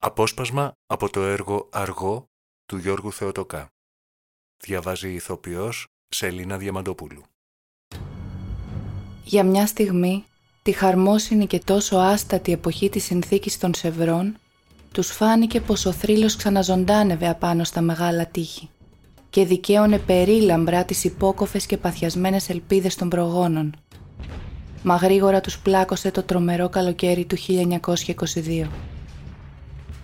Απόσπασμα από το έργο «Αργώ» του Γιώργου Θεοτοκά. Διαβάζει η ηθοποιός Σελίνα Διαμαντοπούλου. Για μια στιγμή, τη χαρμόσυνη και τόσο άστατη εποχή της συνθήκης των Σευρών, τους φάνηκε πως ο θρύλος ξαναζωντάνευε απάνω στα μεγάλα τείχη και δικαίωνε περίλαμπρα τις υπόκωφες και παθιασμένες ελπίδες των προγόνων. Μα γρήγορα τους πλάκωσε το τρομερό καλοκαίρι του 1922.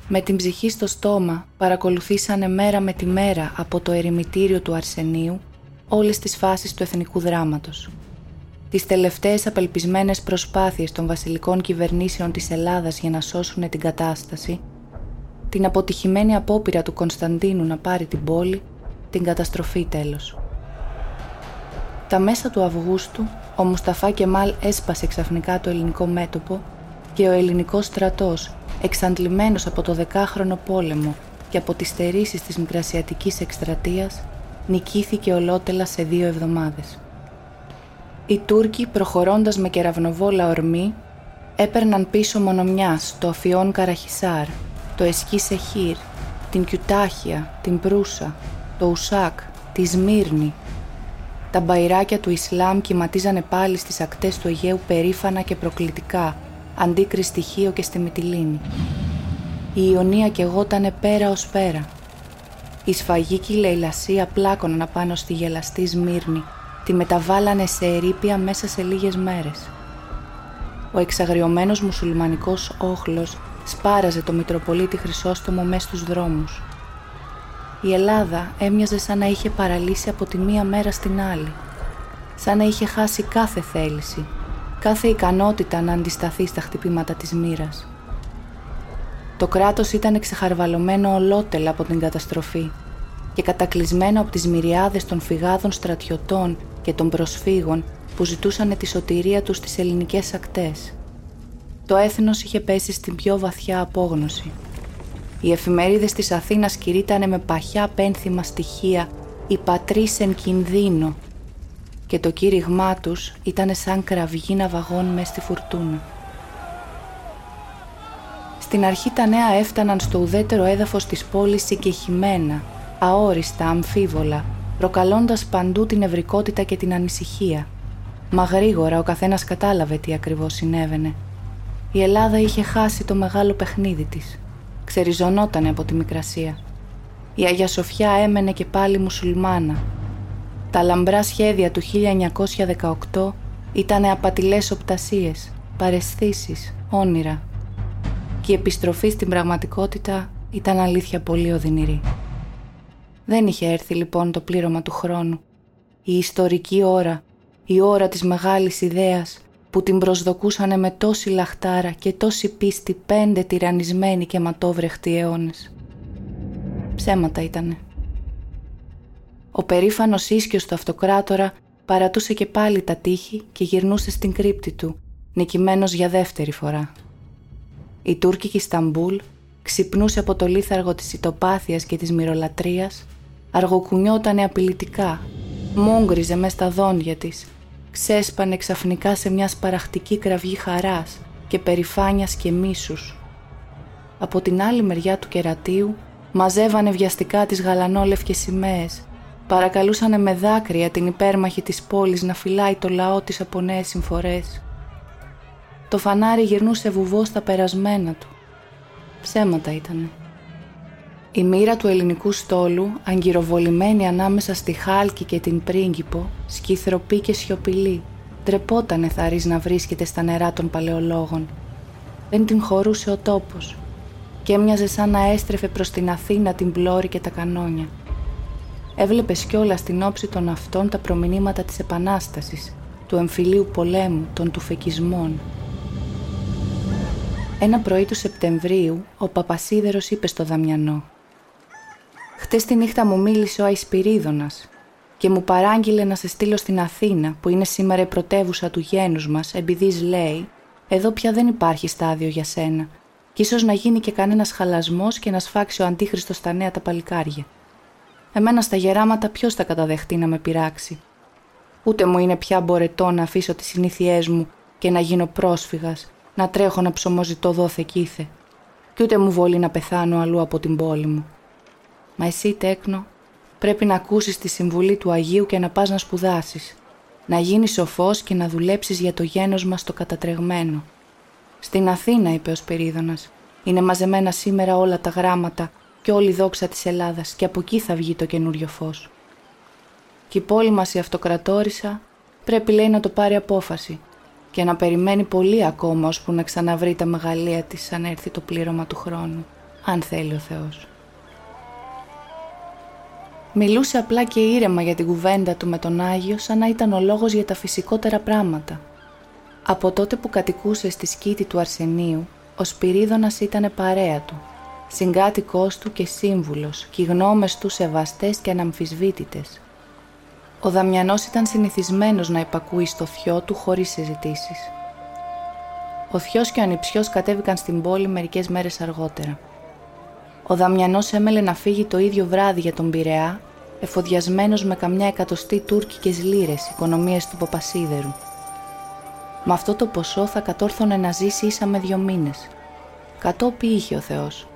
Με την ψυχή στο στόμα παρακολουθήσανε μέρα με τη μέρα από το ερημητήριο του Αρσενίου όλες τις φάσεις του εθνικού δράματος. Τις τελευταίες απελπισμένες προσπάθειες των βασιλικών κυβερνήσεων της Ελλάδας για να σώσουν την κατάσταση, την αποτυχημένη απόπειρα του Κωνσταντίνου να πάρει την πόλη, την καταστροφή τέλος. Τα μέσα του Αυγούστου, ο Μουσταφά Κεμάλ έσπασε ξαφνικά το ελληνικό μέτωπο και ο ελληνικός στρατός εξαντλημένος από το δεκάχρονο πόλεμο και από τις στερήσεις της Μικρασιατικής εκστρατείας, νικήθηκε ολότελα σε δύο εβδομάδες. Οι Τούρκοι, προχωρώντας με κεραυνοβόλα ορμή, έπαιρναν πίσω μονομιάς το Αφιόν Καραχισάρ, το Εσκή Σεχίρ, την Κιουτάχια, την Προύσα, το Ουσάκ, τη Σμύρνη. Τα μπαϊράκια του Ισλάμ κυματίζανε πάλι στις ακτές του Αιγαίου περήφανα και προκλητικά, αντίκρι στοιχείο και στη Μυτιλίνη. Η Ιωνία κεγότανε πέρα ως πέρα. Η σφαγή και η λαιλασία πλάκωναν απάνω στη γελαστή Σμύρνη, τη μεταβάλανε σε ερήπια μέσα σε λίγες μέρες. Ο εξαγριωμένος μουσουλμανικός όχλος σπάραζε το Μητροπολίτη Χρυσόστομο μέσα στους δρόμους. Η Ελλάδα έμοιαζε σαν να είχε παραλύσει από τη μία μέρα στην άλλη. Σαν να είχε χάσει κάθε θέληση, κάθε ικανότητα να αντισταθεί στα χτυπήματα της μοίρας. Το κράτος ήταν εξεχαρβαλωμένο ολότελα από την καταστροφή και κατακλυσμένο από τις μυριάδες των φυγάδων στρατιωτών και των προσφύγων που ζητούσαν τη σωτηρία τους στις ελληνικές ακτές. Το έθνος είχε πέσει στην πιο βαθιά απόγνωση. Οι εφημερίδες της Αθήνας κηρύττανε με παχιά πένθυμα στοιχεία «Η πατρίς εν κινδύνο» και το κήρυγμά τους ήταν σαν κραυγή ναυαγών μες στη φουρτούνα. Στην αρχή τα νέα έφταναν στο ουδέτερο έδαφος της πόλης συγκεχημένα, αόριστα, αμφίβολα, προκαλώντας παντού την ευρικότητα και την ανησυχία. Μα γρήγορα ο καθένας κατάλαβε τι ακριβώς συνέβαινε. Η Ελλάδα είχε χάσει το μεγάλο παιχνίδι της. Ξεριζωνότανε από τη Μικρασία. Η Αγία Σοφιά έμενε και πάλι μουσουλμάνα, τα λαμπρά σχέδια του 1918 ήταν απατηλές οπτασίες, παρεσθήσεις, όνειρα. Και η επιστροφή στην πραγματικότητα ήταν αλήθεια πολύ οδυνηρή. Δεν είχε έρθει λοιπόν το πλήρωμα του χρόνου. Η ιστορική ώρα, η ώρα της μεγάλης ιδέας που την προσδοκούσανε με τόση λαχτάρα και τόση πίστη πέντε τυραννισμένοι και ματόβρεχτοι αιώνες. Ψέματα ήτανε. Ο περήφανος ίσκιος του αυτοκράτορα παρατούσε και πάλι τα τείχη και γυρνούσε στην κρύπτη του, νικημένος για δεύτερη φορά. Η τουρκική Σταμπούλ ξυπνούσε από το λίθαργο της ητοπάθειας και της μυρολατρείας, αργοκουνιότανε απειλητικά, μόγκριζε μες στα δόντια της, ξέσπανε ξαφνικά σε μιας σπαραχτική κραυγή χαράς και περηφάνειας και μίσους. Από την άλλη μεριά του κερατίου μαζεύανε βιαστικά τις γαλανόλευκες σημαίες Παρακαλούσανε με δάκρυα την υπέρμαχη της πόλης να φυλάει το λαό της από νέες συμφορές. Το φανάρι γυρνούσε βουβός στα περασμένα του. Ψέματα ήτανε. Η μοίρα του ελληνικού στόλου, αγκυροβολημένη ανάμεσα στη Χάλκη και την Πρίγκιπο, σκυθροπή και σιωπηλή, τρεπότανε θαρής να βρίσκεται στα νερά των παλαιολόγων. Δεν την χωρούσε ο τόπος και έμοιαζε σαν να έστρεφε προς την Αθήνα την πλώρη και τα κανόνια. Έβλεπες κιόλας στην όψη των αυτών τα προμηνύματα της Επανάστασης, του εμφυλίου πολέμου, των τουφεκισμών. Ένα πρωί του Σεπτεμβρίου, ο Παπασίδερος είπε στο Δαμιανό «Χτες τη νύχτα μου μίλησε ο Αϊσπυρίδωνας και μου παράγγειλε να σε στείλω στην Αθήνα, που είναι σήμερα η πρωτεύουσα του γένους μας, επειδή λέει «Εδώ πια δεν υπάρχει στάδιο για σένα και ίσως να γίνει και κανένας χαλασμός και να σφάξει ο Αντίχριστος στα νέα τα παλικάρια». Εμένα στα γεράματα ποιος θα καταδεχτεί να με πειράξει; Ούτε μου είναι πια μπορετό να αφήσω τις συνήθειές μου και να γίνω πρόσφυγας, να τρέχω να ψωμοζητώ δόθε κήθε. Κι ούτε μου βολεί να πεθάνω αλλού από την πόλη μου. Μα εσύ, τέκνο, πρέπει να ακούσεις τη συμβουλή του Αγίου και να πας να σπουδάσεις. Να γίνεις σοφός και να δουλέψεις για το γένος μας το κατατρεγμένο. Στην Αθήνα, είπε ο Σπυρίδωνας, είναι μαζεμένα σήμερα όλα τα γράμματα και όλη η δόξα της Ελλάδας και από εκεί θα βγει το καινούριο φως. Και η πόλη μας η αυτοκρατόρισα πρέπει λέει να το πάρει απόφαση και να περιμένει πολύ ακόμα ώσπου να ξαναβρει τα μεγαλεία της αν έρθει το πλήρωμα του χρόνου, αν θέλει ο Θεός. Μιλούσε απλά και ήρεμα για την κουβέντα του με τον Άγιο σαν να ήταν ο λόγος για τα φυσικότερα πράγματα. Από τότε που κατοικούσε στη σκήτη του Αρσενίου, ο Σπυρίδωνας ήταν παρέα του, συγκάτοικός του και σύμβουλος και οι γνώμες του σεβαστές και αναμφισβήτητες. Ο Δαμιανός ήταν συνηθισμένος να υπακούει στο θειό του χωρίς συζητήσεις. Ο θειός και ο ανιψιός κατέβηκαν στην πόλη μερικές μέρες αργότερα. Ο Δαμιανός έμελε να φύγει το ίδιο βράδυ για τον Πειραιά, εφοδιασμένος με καμιά εκατοστή τουρκικές λίρες, οικονομίες του Παπασίδερου. Με αυτό το ποσό θα κατόρθωνε να ζήσει ίσα με δύο μήνες. Κατόπι είχε ο Θεός.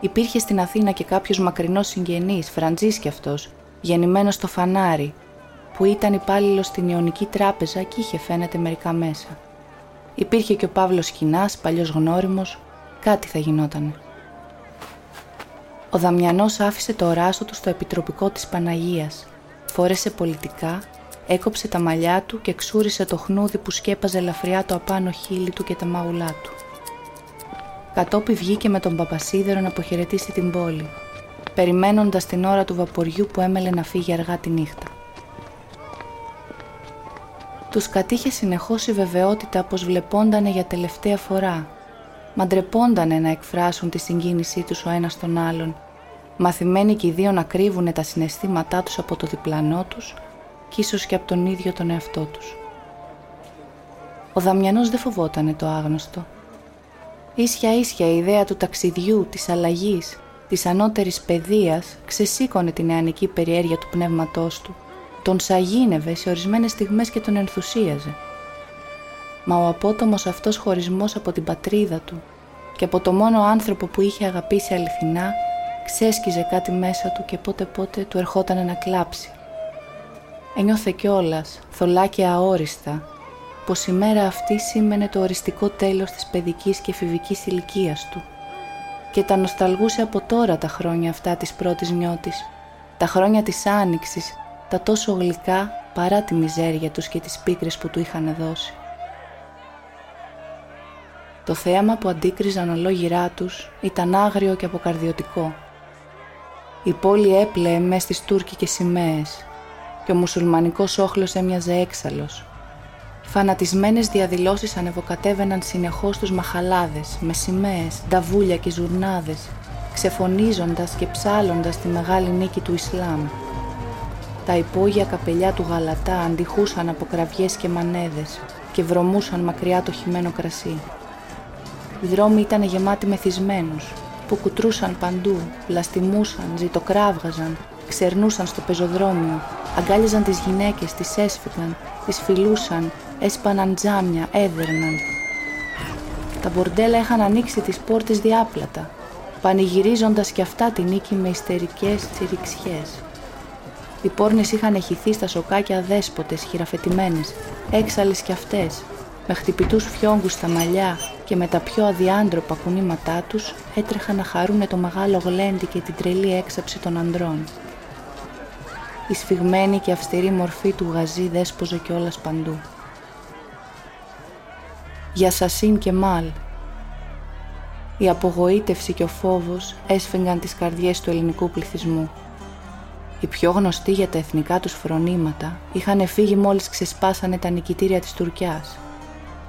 Υπήρχε στην Αθήνα και κάποιος μακρινός συγγενής, Φραντζής κι αυτός, γεννημένος στο φανάρι, που ήταν υπάλληλο στην Ιωνική Τράπεζα και είχε φαίνεται μερικά μέσα. Υπήρχε και ο Παύλος Χινάς, παλιός γνώριμος, κάτι θα γινότανε. Ο Δαμιανός άφησε το ράσο του στο επιτροπικό της Παναγίας, φόρεσε πολιτικά, έκοψε τα μαλλιά του και ξούρισε το χνούδι που σκέπαζε ελαφριά το απάνω χείλη του και τα μαουλά του. Κατόπι βγήκε με τον Παπασίδερο να αποχαιρετήσει την πόλη, περιμένοντας την ώρα του βαποριού που έμελε να φύγει αργά τη νύχτα. Τους κατήχε συνεχώς η βεβαιότητα πως βλεπόντανε για τελευταία φορά, μαντρεπόντανε να εκφράσουν τη συγκίνησή τους ο ένας τον άλλον, μαθημένοι και οι δύο να κρύβουνε τα συναισθήματά τους από το διπλανό τους και ίσως και από τον ίδιο τον εαυτό τους. Ο Δαμιανός δεν φοβότανε το άγνωστο. Ίσια ίσια η ιδέα του ταξιδιού, της αλλαγής, της ανώτερης παιδείας ξεσήκωνε την νεανική περιέργεια του πνεύματός του, τον σαγίνευε σε ορισμένες στιγμές και τον ενθουσίαζε. Μα ο απότομος αυτός χωρισμός από την πατρίδα του και από το μόνο άνθρωπο που είχε αγαπήσει αληθινά ξέσκιζε κάτι μέσα του και πότε πότε του ερχόταν να κλάψει. Ένιωθε κιόλας, θολά και αόριστα, πως η μέρα αυτή σήμαινε το οριστικό τέλος της παιδικής και εφηβικής ηλικίας του και τα νοσταλγούσε από τώρα τα χρόνια αυτά της πρώτης νιώτης, τα χρόνια της άνοιξης, τα τόσο γλυκά παρά τη μιζέρια τους και τις πίκρες που του είχαν δώσει. Το θέαμα που αντίκριζαν ολόγυρά τους ήταν άγριο και αποκαρδιωτικό. Η πόλη έπλεε μες στις τουρκικές σημαίες και ο μουσουλμανικός όχλος έμοιαζε έξαλλος, Φανατισμένες διαδηλώσεις ανεβοκατέβαιναν συνεχώς τους μαχαλάδες, με σημαίες, νταβούλια και ζουρνάδες, ξεφωνίζοντας και ψάλλοντας τη μεγάλη νίκη του Ισλάμ. Τα υπόγεια καπελιά του Γαλατά αντιχούσαν από κραυγές και μανέδες και βρωμούσαν μακριά το χυμένο κρασί. Οι δρόμοι ήταν γεμάτοι μεθυσμένους, που κουτρούσαν παντού, λαστιμούσαν, ζητοκράβγαζαν, ξερνούσαν στο πεζοδρόμιο, αγκάλιζαν τις γυναίκες, τις έσφυγαν, τις φιλούσαν, έσπαναν τζάμια, έδερναν. Τα μπορντέλα είχαν ανοίξει τις πόρτες διάπλατα, πανηγυρίζοντας κι αυτά τη νίκη με ιστερικές τσιριξιές. Οι πόρνες είχαν εχηθεί στα σοκάκια δέσποτες, χειραφετημένες, έξαλλες κι αυτές, με χτυπητούς φιόγκους στα μαλλιά και με τα πιο αδιάντροπα κουνήματά τους έτρεχαν να χαρούνε το μεγάλο γλέντι και την τρελή έξαψη των ανδρών. Η σφιγμένη και αυστηρή μορφή του γαζί δέσποζε κιόλας παντού για Σασίν και Μάλ. Η απογοήτευση και ο φόβος έσφεγγαν τις καρδιές του ελληνικού πληθυσμού. Οι πιο γνωστοί για τα εθνικά τους φρονήματα είχαν φύγει μόλις ξεσπάσανε τα νικητήρια της Τουρκιάς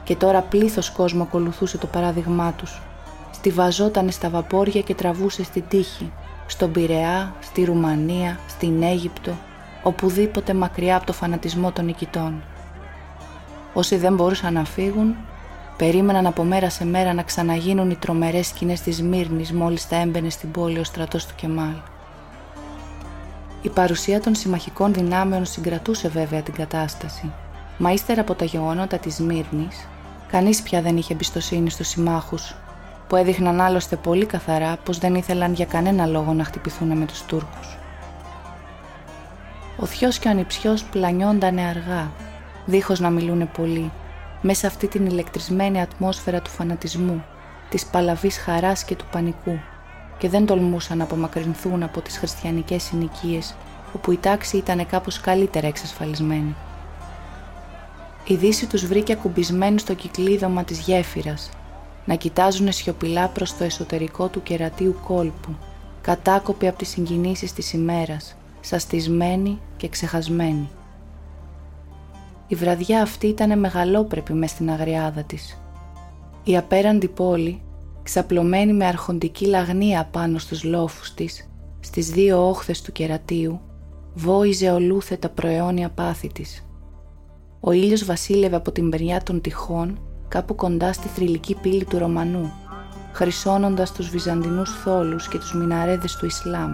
και τώρα πλήθος κόσμο ακολουθούσε το παράδειγμά τους. Στιβαζότανε στα βαπόρια και τραβούσε στην τύχη, στον Πειραιά, στη Ρουμανία, στην Αίγυπτο, οπουδήποτε μακριά από το φανατισμό των νικητών. Όσοι δεν μπορούσαν να φύγουν, Περίμεναν από μέρα σε μέρα να ξαναγίνουν οι τρομερές σκηνές της Μύρνη μόλις τα έμπαινε στην πόλη ο στρατός του Κεμάλ. Η παρουσία των συμμαχικών δυνάμεων συγκρατούσε βέβαια την κατάσταση, μα ύστερα από τα γεγονότα της Μύρνη, κανείς πια δεν είχε εμπιστοσύνη στους συμμάχους που έδειχναν άλλωστε πολύ καθαρά πως δεν ήθελαν για κανένα λόγο να χτυπηθούν με τους Τούρκους. Ο θειός και ο ανιψιός πλανιόντανε αργά, δίχως να μιλούνε πολύ, μέσα αυτή την ηλεκτρισμένη ατμόσφαιρα του φανατισμού, της παλαβής χαράς και του πανικού και δεν τολμούσαν να απομακρυνθούν από τις χριστιανικές συνοικίες όπου η τάξη ήταν κάπως καλύτερα εξασφαλισμένη. Η Δύση τους βρήκε ακουμπισμένοι στο κυκλίδωμα της γέφυρας, να κοιτάζουν σιωπηλά προς το εσωτερικό του κερατίου κόλπου, κατάκοποι από τις συγκινήσεις της ημέρας, σαστισμένοι και ξεχασμένοι. Η βραδιά αυτή ήταν μεγαλόπρεπη μες στην αγριάδα της. Η απέραντη πόλη, ξαπλωμένη με αρχοντική λαγνία πάνω στους λόφους της, στις δύο όχθες του κερατίου, βόηζε ολούθετα προαιώνια πάθη της. Ο ήλιος βασίλευε από την περιά των τυχών κάπου κοντά στη θρηλυκή πύλη του Ρωμανού, χρυσώνοντας τους βυζαντινούς θόλους και τους μιναρέδες του Ισλάμ.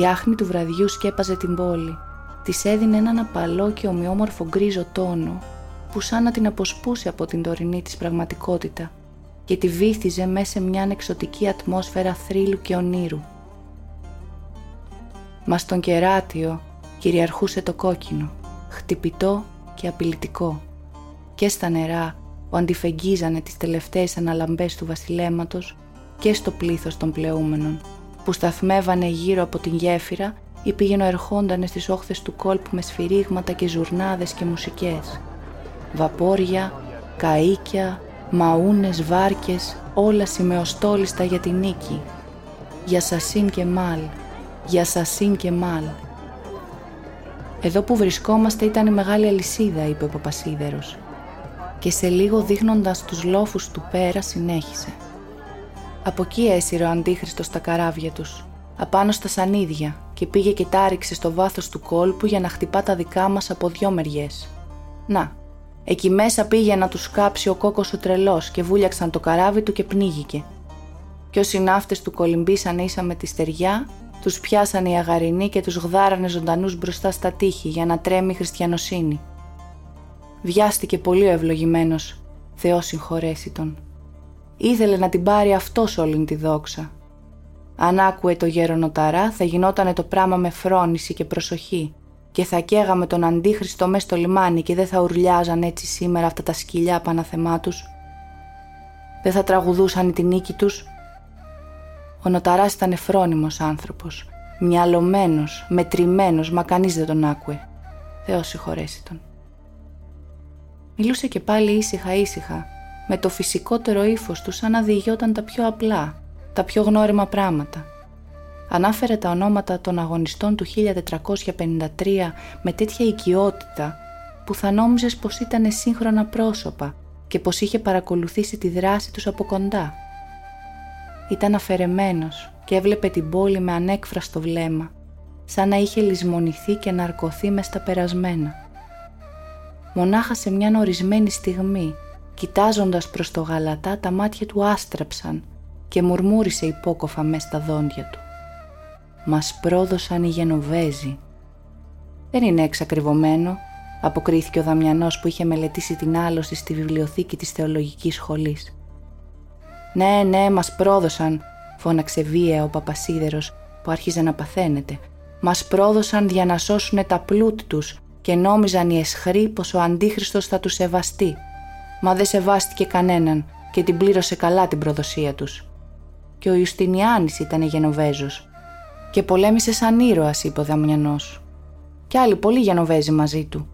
Η άχνη του βραδιού σκέπαζε την πόλη, της έδινε έναν απαλό και ομοιόμορφο γκρίζο τόνο που σαν να την αποσπούσε από την τωρινή της πραγματικότητα και τη βύθιζε μέσα σε μια εξωτική ατμόσφαιρα θρύλου και ονείρου. Μα στον κεράτιο κυριαρχούσε το κόκκινο, χτυπητό και απειλητικό. Και στα νερά που αντιφεγγίζανε τις τελευταίες αναλαμπές του βασιλέματος και στο πλήθος των πλεούμενων, που σταθμεύανε γύρω από την γέφυρα ή πήγαινο ερχόντανε στις όχθες του κόλπου με σφυρίγματα και ζουρνάδες και μουσικές. Βαπόρια, καΐκια, μαούνες, βάρκες, όλα σημεοστόλιστα για την νίκη. Για Σασίν και Μάλ, για Σασίν και Μάλ. Εδώ που βρισκόμαστε ήταν η μεγάλη αλυσίδα, είπε ο Παπασίδερος. Και σε λίγο δείχνοντας τους λόφους του πέρα συνέχισε. Από εκεί έσυρε ο Αντίχριστος τα καράβια τους, απάνω στα σανίδια και πήγε και τάριξε στο βάθος του κόλπου για να χτυπά τα δικά μας από δυο μεριές. Να, εκεί μέσα πήγε να τους κάψει ο κόκκος ο τρελός και βούλιαξαν το καράβι του και πνίγηκε. Και όσοι ναύτες του κολυμπήσαν ίσα με τη στεριά, τους πιάσανε οι αγαρινοί και τους γδάρανε ζωντανούς μπροστά στα τείχη για να τρέμει η χριστιανοσύνη. Βιάστηκε πολύ ο ευλογημένος, Θεός συγχωρέσει τον. Ήθελε να την πάρει αυτός όλη τη δόξα, αν άκουε το γέρονοταρά θα γινότανε το πράμα με φρόνηση και προσοχή και θα καίγαμε τον αντίχριστο μέσα στο λιμάνι και δεν θα ουρλιάζαν έτσι σήμερα αυτά τα σκυλιά παναθεμά τους. Δεν θα τραγουδούσαν την νίκη τους. Ο νοταράς ήταν φρόνιμος άνθρωπος, μυαλωμένος, μετρημένος, μα κανείς δεν τον άκουε. Θεός συγχωρέσει τον. Μιλούσε και πάλι ήσυχα ήσυχα, με το φυσικότερο ύφος του σαν να διηγιόταν τα πιο απλά, τα πιο γνώριμα πράγματα. Ανάφερε τα ονόματα των αγωνιστών του 1453 με τέτοια οικειότητα που θα νόμιζες πως ήταν σύγχρονα πρόσωπα και πως είχε παρακολουθήσει τη δράση τους από κοντά. Ήταν αφαιρεμένος και έβλεπε την πόλη με ανέκφραστο βλέμμα, σαν να είχε λησμονηθεί και ναρκωθεί μες στα περασμένα. Μονάχα σε μια ορισμένη στιγμή, κοιτάζοντας προς το γαλατά, τα μάτια του άστρεψαν και μουρμούρισε υπόκοφα μες στα δόντια του. «Μας πρόδωσαν οι Γενοβέζοι». «Δεν είναι εξακριβωμένο», αποκρίθηκε ο Δαμιανός που είχε μελετήσει την άλωση στη βιβλιοθήκη της θεολογικής σχολής. «Ναι, ναι, μας πρόδωσαν», φώναξε βία ο Παπασίδερος που άρχιζε να παθαίνεται. «Μας πρόδωσαν για να σώσουν τα πλούτη τους και νόμιζαν οι εσχροί πως ο Αντίχριστος θα τους σεβαστεί. Μα δεν σεβάστηκε κανέναν και την πλήρωσε καλά την προδοσία τους και ο Ιουστινιάνης ήταν Γενοβέζος. Και πολέμησε σαν ήρωας, είπε ο Δαμιανός. Κι άλλοι πολλοί Γενοβέζοι μαζί του.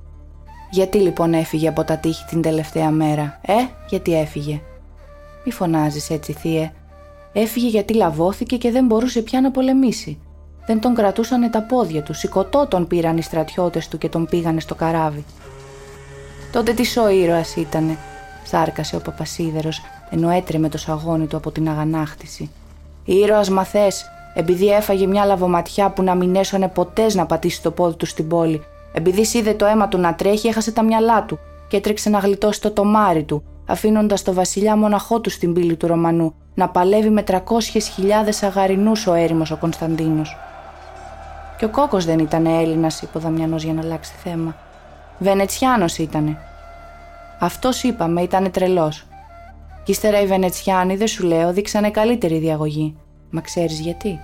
Γιατί λοιπόν έφυγε από τα τείχη την τελευταία μέρα, ε, γιατί έφυγε. Μη φωνάζεις έτσι, θύε. Έφυγε γιατί λαβώθηκε και δεν μπορούσε πια να πολεμήσει. Δεν τον κρατούσανε τα πόδια του, σηκωτό τον πήραν οι στρατιώτες του και τον πήγανε στο καράβι. Τότε τι ο ήρωας ήτανε, σάρκασε ο Παπασίδερος, ενώ έτρεμε το σαγόνι του από την αγανάκτηση. Ήρωας μαθές, επειδή έφαγε μια λαβοματιά που να μην έσωνε ποτές να πατήσει το πόδι του στην πόλη. Επειδή είδε το αίμα του να τρέχει, έχασε τα μυαλά του και έτρεξε να γλιτώσει το τομάρι του, αφήνοντας το βασιλιά μοναχό του στην πύλη του Ρωμανού, να παλεύει με 300.000 αγαρινούς ο έρημος ο Κωνσταντίνος. Και ο κόκος δεν ήταν Έλληνας, είπε ο Δαμιανός για να αλλάξει θέμα. Βενετσιάνος ήτανε. Αυτός είπαμε, ήταν τρελός. Κι ύστερα οι Βενετσιάνοι, δεν σου λέω, δείξανε καλύτερη διαγωγή. Μα ξέρεις γιατί;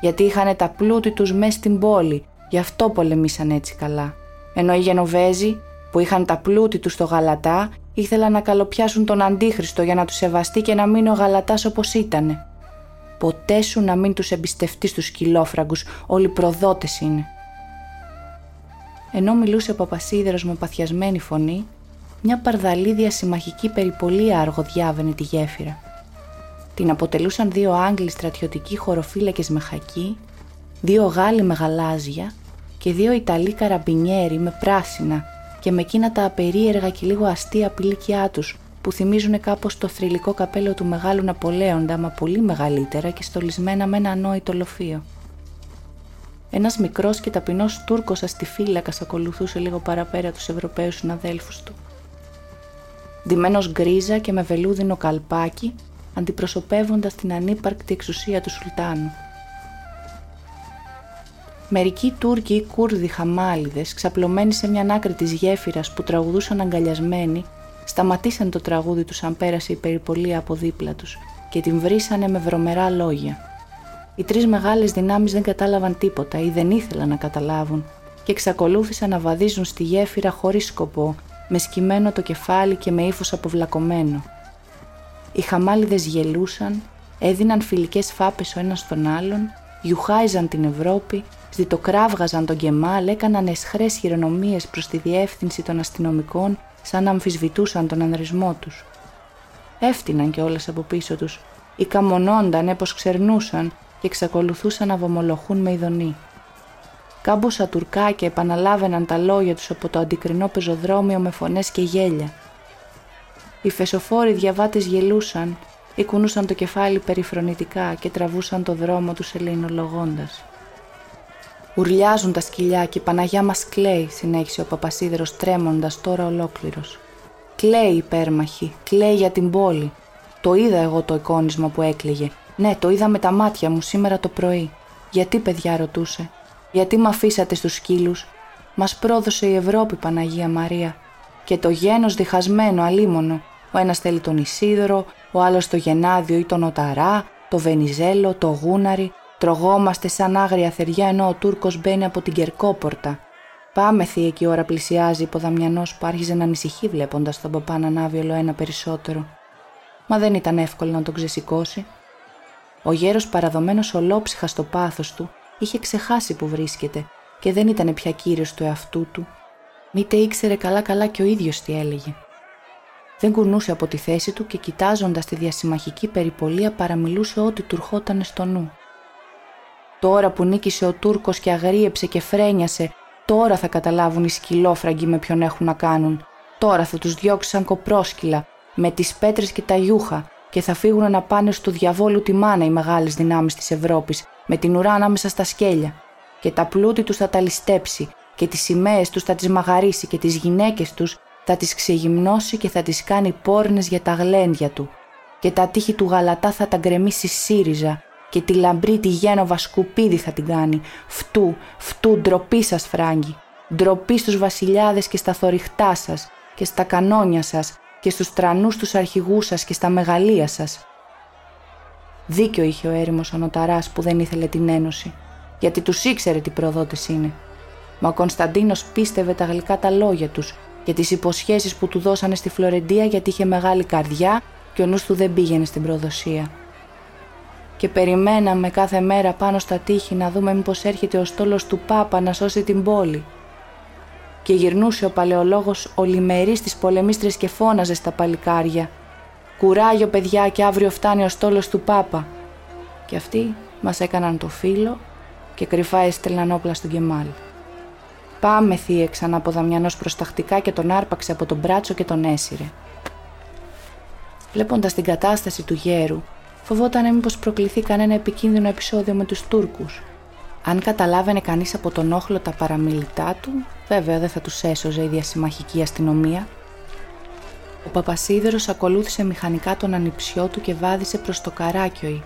Γιατί είχαν τα πλούτη τους μέσα στην πόλη, γι' αυτό πολεμήσαν έτσι καλά. Ενώ οι Γενοβέζοι, που είχαν τα πλούτη τους στο Γαλατά, ήθελαν να καλοπιάσουν τον Αντίχριστο για να τους σεβαστεί και να μείνει ο Γαλατάς όπως ήταν. Ποτέ σου να μην τους εμπιστευτείς τους σκυλόφραγκους, όλοι προδότες είναι. Ενώ μιλούσε ο Παπασίδερος με παθιασμένη φωνή, μια παρδαλίδια συμμαχική περιπολία αργοδιάβαινε τη γέφυρα. Την αποτελούσαν δύο Άγγλοι στρατιωτικοί χωροφύλακες με χακί, δύο Γάλλοι με γαλάζια και δύο Ιταλοί καραμπινιέροι με πράσινα και με εκείνα τα απερίεργα και λίγο αστεία πηλίκια τους που θυμίζουν κάπως το θρηλυκό καπέλο του μεγάλου Ναπολέοντα μα πολύ μεγαλύτερα και στολισμένα με ένα ανόητο λοφείο. Ένας μικρός και ταπεινός Τούρκος αστιφύλακας ακολουθούσε λίγο παραπέρα τους Ευρωπαίους συναδέλφους του. Ντυμένος γκρίζα και με βελούδινο καλπάκι, αντιπροσωπεύοντας την ανύπαρκτη εξουσία του Σουλτάνου. Μερικοί Τούρκοι ή Κούρδοι χαμάλιδες, ξαπλωμένοι σε μια άκρη της γέφυρας που τραγουδούσαν αγκαλιασμένοι, σταματήσαν το τραγούδι τους σαν πέρασε η περιπολία από δίπλα τους και την βρήσανε με βρωμερά λόγια. Οι τρεις μεγάλες δυνάμεις δεν κατάλαβαν τίποτα ή δεν ήθελαν να καταλάβουν και εξακολούθησαν να βαδίζουν στη γέφυρα χωρίς σκοπό, με σκυμμένο το κεφάλι και με ύφος αποβλακωμένο. Οι χαμάλιδες γελούσαν, έδιναν φιλικές φάπες ο ένας στον άλλον, γιουχάιζαν την Ευρώπη, ζητοκράβγαζαν τον Κεμάλ, έκαναν εσχρές χειρονομίες προς τη διεύθυνση των αστυνομικών σαν να αμφισβητούσαν τον ανδρισμό τους. Έφτυναν και όλες από πίσω τους, ικαμονώνταν, έπως ξερνούσαν και εξακολουθούσαν να βομολοχούν με ειδονή. Κάμποσα τουρκάκια επαναλάβαιναν τα λόγια τους από το αντικρινό πεζοδρόμιο με φωνές και γέλια. Οι φεσοφόροι διαβάτες γελούσαν ή κουνούσαν το κεφάλι περιφρονητικά και τραβούσαν το δρόμο τους ελληνολογώντας. Ουρλιάζουν τα σκυλιά και η Παναγιά μας κλαίει, συνέχισε ο Παπασίδερος τρέμοντας τώρα ολόκληρος. Κλαίει υπέρμαχη, κλαίει για την πόλη. Το είδα εγώ το εικόνισμα που έκλαιγε. Ναι, το είδα με τα μάτια μου σήμερα το πρωί. Γιατί, παιδιά, ρωτούσε. Γιατί με αφήσατε στους σκύλους; Μας πρόδωσε η Ευρώπη, Παναγία Μαρία. Και το γένος διχασμένο, αλίμονο. Ο ένας θέλει τον Ισίδωρο, ο άλλος το Γενάδιο ή τον Οταρά, το Βενιζέλο, το Γούναρι, Τρογόμαστε σαν άγρια θεριά ενώ ο Τούρκος μπαίνει από την Κερκόπορτα. Πάμε θεία και η ώρα πλησιάζει, είπε ο Δαμιανός που άρχιζε να ανησυχεί βλέποντας τον παπά να ανάβει όλο ένα περισσότερο. Μα δεν ήταν εύκολο να τον ξεσηκώσει. Ο γέρος παραδομένος ολόψυχα στο πάθος του είχε ξεχάσει που βρίσκεται και δεν ήταν πια κύριος του εαυτού του. Μήτε ήξερε καλά καλά και ο ίδιος τι έλεγε. Δεν κουνούσε από τη θέση του και κοιτάζοντας τη διασυμμαχική περιπολία παραμιλούσε ό,τι του ερχόταν στο νου. Τώρα που νίκησε ο Τούρκος και αγρίεψε και φρένιασε, τώρα θα καταλάβουν οι σκυλόφραγκοι με ποιον έχουν να κάνουν. Τώρα θα τους διώξει σαν κοπρόσκυλα, με τις πέτρες και τα γιούχα και θα φύγουν να πάνε στο διαβόλου τη μάνα οι μεγάλες δυνάμεις της Ευρώπης, με την ουρά ανάμεσα στα σκέλια. Και τα πλούτη τους θα τα ληστέψει και τις σημαίες τους θα τις μαγαρίσει και τις γυναίκες τους θα τις ξεγυμνώσει και θα τις κάνει πόρνες για τα γλέντια του. Και τα τείχη του γαλατά θα τα γκρεμίσει σύριζα και τη λαμπρή τη γένοβα σκουπίδι θα την κάνει. Φτού, φτού, ντροπή σας, Φράγκη. Ντροπή στους βασιλιάδες και στα θοριχτά σας και στα κανόνια σας και στους τρανούς τους αρχηγούς σας και στα μεγαλεία σας. Δίκιο είχε ο έρημος ο Νοταράς που δεν ήθελε την ένωση, γιατί τους ήξερε τι προδότε είναι. Μα ο Κωνσταντίνος πίστευε τα γλυκά τα λόγια τους και τις υποσχέσεις που του δώσανε στη Φλωρεντία γιατί είχε μεγάλη καρδιά και ο νους του δεν πήγαινε στην προδοσία και περιμέναμε κάθε μέρα πάνω στα τείχη να δούμε μήπως έρχεται ο στόλος του Πάπα να σώσει την πόλη. Και γυρνούσε ο παλαιολόγος ολιμερής της πολεμίστρες και φώναζε στα παλικάρια «Κουράγιο παιδιά και αύριο φτάνει ο στόλος του Πάπα». Και αυτοί μας έκαναν το φίλο και κρυφά έστελναν όπλα στον Κεμάλ. Πάμε θύε ξανά από Δαμιανός προστακτικά και τον άρπαξε από τον μπράτσο και τον έσυρε. Βλέποντας την κατάσταση του γέρου, φοβόταν μήπως προκληθεί κανένα επικίνδυνο επεισόδιο με τους Τούρκους. Αν καταλάβαινε κανείς από τον όχλο τα παραμιλητά του, βέβαια δεν θα τους έσωζε η διασυμμαχική αστυνομία. Ο Παπασίδερος ακολούθησε μηχανικά τον ανιψιό του και βάδισε προς το καράκιοι,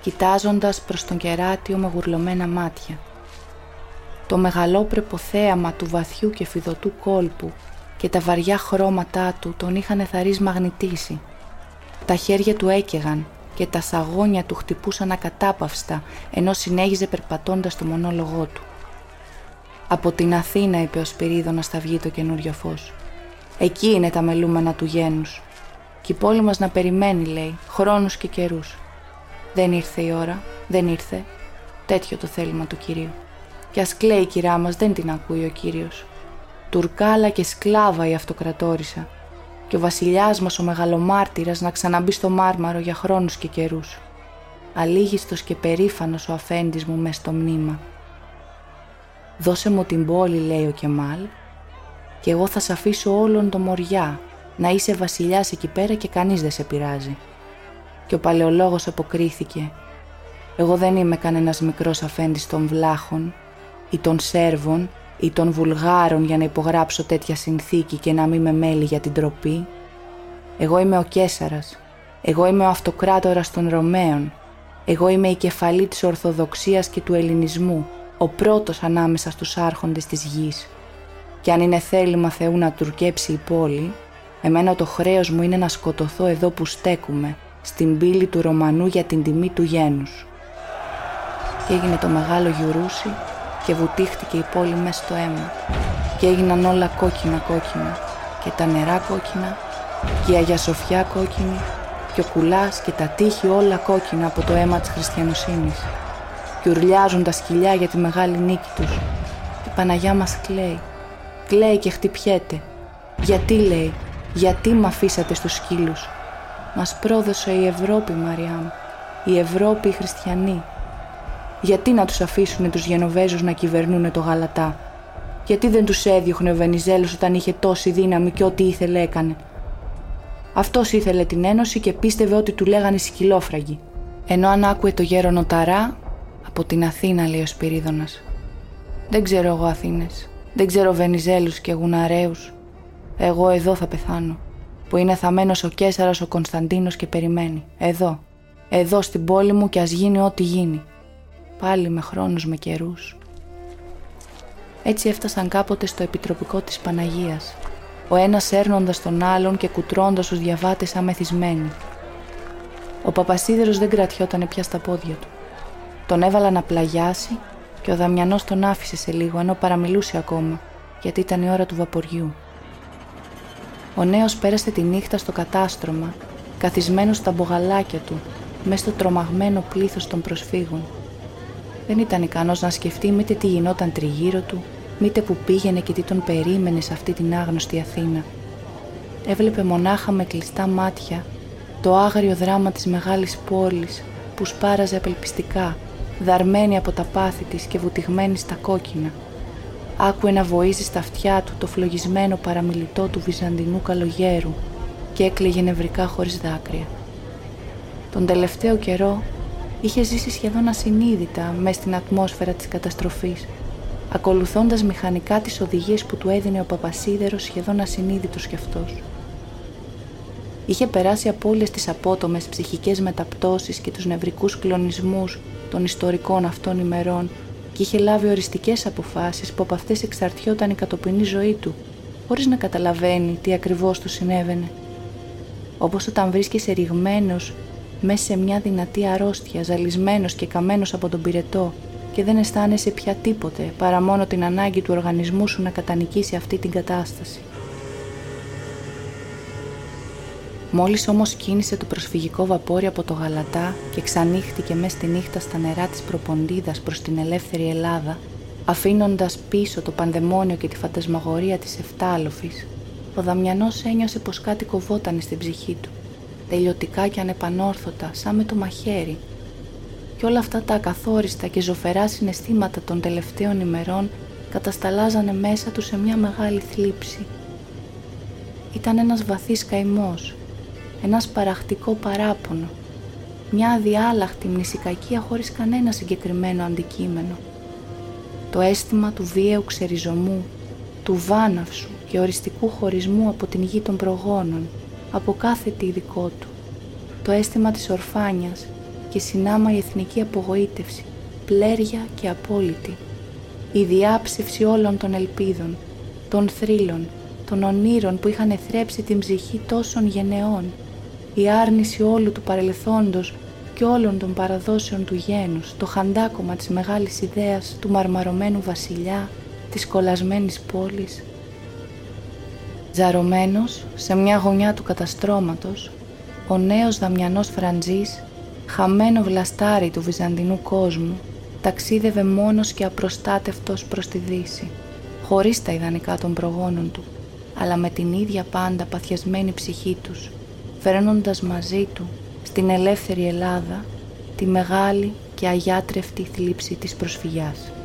κοιτάζοντας προς τον κεράτιο με γουρλωμένα μάτια. Το μεγαλόπρεπο θέαμα του βαθιού και φιδωτού κόλπου και τα βαριά χρώματά του τον είχαν εθαρρείς μαγνητήσει Τα χέρια του έκαιγαν και τα σαγόνια του χτυπούσαν ακατάπαυστα ενώ συνέχιζε περπατώντας το μονόλογό του. «Από την Αθήνα», είπε ο Σπυρίδωνας, θα βγει το καινούριο φως. «Εκεί είναι τα μελούμενα του γένους. Και η πόλη μας να περιμένει, λέει, χρόνους και καιρούς. Δεν ήρθε η ώρα, δεν ήρθε. Τέτοιο το θέλημα του Κυρίου. Κι ας κλαίει η κυρά μας, δεν την ακούει ο Κύριος. Τουρκάλα και σκλάβα η αυτοκρατόρισα και ο βασιλιάς μας ο μεγαλομάρτυρας να ξαναμπεί στο μάρμαρο για χρόνους και καιρούς. Αλήγιστος και περήφανος ο αφέντης μου μες στο μνήμα. «Δώσε μου την πόλη», λέει ο Κεμάλ, «και εγώ θα σ' αφήσω όλον το μοριά, να είσαι βασιλιάς εκεί πέρα και κανείς δεν σε πειράζει». Και ο παλαιολόγος αποκρίθηκε «Εγώ δεν είμαι κανένας μικρός αφέντης των Βλάχων ή των Σέρβων ή των Βουλγάρων για να υπογράψω τέτοια συνθήκη και να μην με μέλη για την τροπή. Εγώ είμαι ο Κέσαρας. Εγώ είμαι ο αυτοκράτορας των Ρωμαίων. Εγώ είμαι η κεφαλή της Ορθοδοξίας και του Ελληνισμού, ο πρώτος ανάμεσα στους άρχοντες της γης. Και αν είναι θέλημα Θεού να τουρκέψει η πόλη, εμένα το χρέος μου είναι να σκοτωθώ εδώ που στέκουμε, στην πύλη του Ρωμανού για την τιμή του γένους. Και έγινε το μεγάλο γιουρούσι και βουτήχτηκε η πόλη μέσα στο αίμα. Και έγιναν όλα κόκκινα κόκκινα και τα νερά κόκκινα και η Αγία Σοφιά κόκκινη και ο κουλάς και τα τείχη όλα κόκκινα από το αίμα της χριστιανοσύνης. Και ουρλιάζουν τα σκυλιά για τη μεγάλη νίκη τους. Η Παναγιά μας κλαίει κλαίει και χτυπιέται γιατί λέει γιατί μ' αφήσατε στους σκύλους; Μας πρόδωσε η Ευρώπη Μαριά μου η Ευρώπη οι χριστιανοί γιατί να τους αφήσουν τους Γενοβέζους να κυβερνούν το Γαλατά; Γιατί δεν τους έδιωχνε ο Βενιζέλος όταν είχε τόση δύναμη και ό,τι ήθελε έκανε; Αυτός ήθελε την ένωση και πίστευε ότι του λέγανε σκυλόφραγγι. Ενώ αν άκουε το γέρο Νοταρά, από την Αθήνα λέει ο Σπυρίδωνας. Δεν ξέρω εγώ Αθήνες, δεν ξέρω Βενιζέλους και Γουναρέους. Εγώ εδώ θα πεθάνω, που είναι θαμένος ο Κέσαρας ο Κωνσταντίνος και περιμένει. Εδώ, εδώ στην πόλη μου και ας γίνει ό,τι γίνει πάλι με χρόνους με καιρούς. Έτσι έφτασαν κάποτε στο επιτροπικό της Παναγίας, ο ένας έρνοντας τον άλλον και κουτρώντας τους διαβάτες αμεθυσμένοι. Ο Παπασίδερος δεν κρατιόταν πια στα πόδια του. Τον έβαλα να πλαγιάσει και ο Δαμιανός τον άφησε σε λίγο ενώ παραμιλούσε ακόμα, γιατί ήταν η ώρα του βαποριού. Ο νέος πέρασε τη νύχτα στο κατάστρωμα, καθισμένος στα μπογαλάκια του, μέσα στο τρομαγμένο πλήθος των προσφύγων. Δεν ήταν ικανός να σκεφτεί μήτε τι γινόταν τριγύρω του, μήτε που πήγαινε και τι τον περίμενε σε αυτή την άγνωστη Αθήνα. Έβλεπε μονάχα με κλειστά μάτια το άγριο δράμα της μεγάλης πόλης που σπάραζε απελπιστικά, δαρμένη από τα πάθη της και βουτυγμένη στα κόκκινα. Άκουε να βοήσει στα αυτιά του το φλογισμένο παραμιλητό του βυζαντινού καλογέρου και έκλαιγε νευρικά χωρίς δάκρυα. Τον τελευταίο καιρό είχε ζήσει σχεδόν ασυνείδητα μέσα στην ατμόσφαιρα της καταστροφής, ακολουθώντας μηχανικά τις οδηγίες που του έδινε ο Παπασίδερος σχεδόν ασυνείδητος κι αυτός. Είχε περάσει από όλες τις απότομες ψυχικές μεταπτώσεις και τους νευρικούς κλονισμούς των ιστορικών αυτών ημερών και είχε λάβει οριστικές αποφάσεις που από αυτές εξαρτιόταν η κατοπινή ζωή του, χωρίς να καταλαβαίνει τι ακριβώς του συνέβαινε. Όπως όταν βρίσκεσαι ρηγμένος μέσα σε μια δυνατή αρρώστια, ζαλισμένος και καμένος από τον πυρετό και δεν αισθάνεσαι πια τίποτε παρά μόνο την ανάγκη του οργανισμού σου να κατανικήσει αυτή την κατάσταση. Μόλις όμως κίνησε το προσφυγικό βαπόρι από το Γαλατά και ξανύχτηκε μέσα στη νύχτα στα νερά της Προποντίδας προς την ελεύθερη Ελλάδα, αφήνοντας πίσω το πανδαιμόνιο και τη φαντασμαγορία της Εφτάλοφης, ο Δαμιανός ένιωσε πως κάτι κοβόταν στην ψυχή του τελειωτικά και ανεπανόρθωτα, σαν με το μαχαίρι. Και όλα αυτά τα ακαθόριστα και ζωφερά συναισθήματα των τελευταίων ημερών κατασταλάζανε μέσα του σε μια μεγάλη θλίψη. Ήταν ένας βαθύς καημός, ένας παραχτικό παράπονο, μια αδιάλαχτη μνησικακία χωρίς κανένα συγκεκριμένο αντικείμενο. Το αίσθημα του βίαιου ξεριζωμού, του βάναυσου και οριστικού χωρισμού από την γη των προγόνων, από κάθε τι δικό του. Το αίσθημα της ορφάνιας και συνάμα η εθνική απογοήτευση, πλέρια και απόλυτη. Η διάψευση όλων των ελπίδων, των θρύλων, των ονείρων που είχαν εθρέψει την ψυχή τόσων γενεών. Η άρνηση όλου του παρελθόντος και όλων των παραδόσεων του γένους, το χαντάκωμα της μεγάλης ιδέας του μαρμαρωμένου βασιλιά, της κολλασμένης πόλης. Ζαρωμένος σε μια γωνιά του καταστρώματος, ο νέος Δαμιανός Φραντζής, χαμένο βλαστάρι του βυζαντινού κόσμου, ταξίδευε μόνος και απροστάτευτος προς τη Δύση, χωρίς τα ιδανικά των προγόνων του, αλλά με την ίδια πάντα παθιασμένη ψυχή τους, φέρνοντας μαζί του στην ελεύθερη Ελλάδα τη μεγάλη και αγιάτρευτη θλίψη της προσφυγιάς.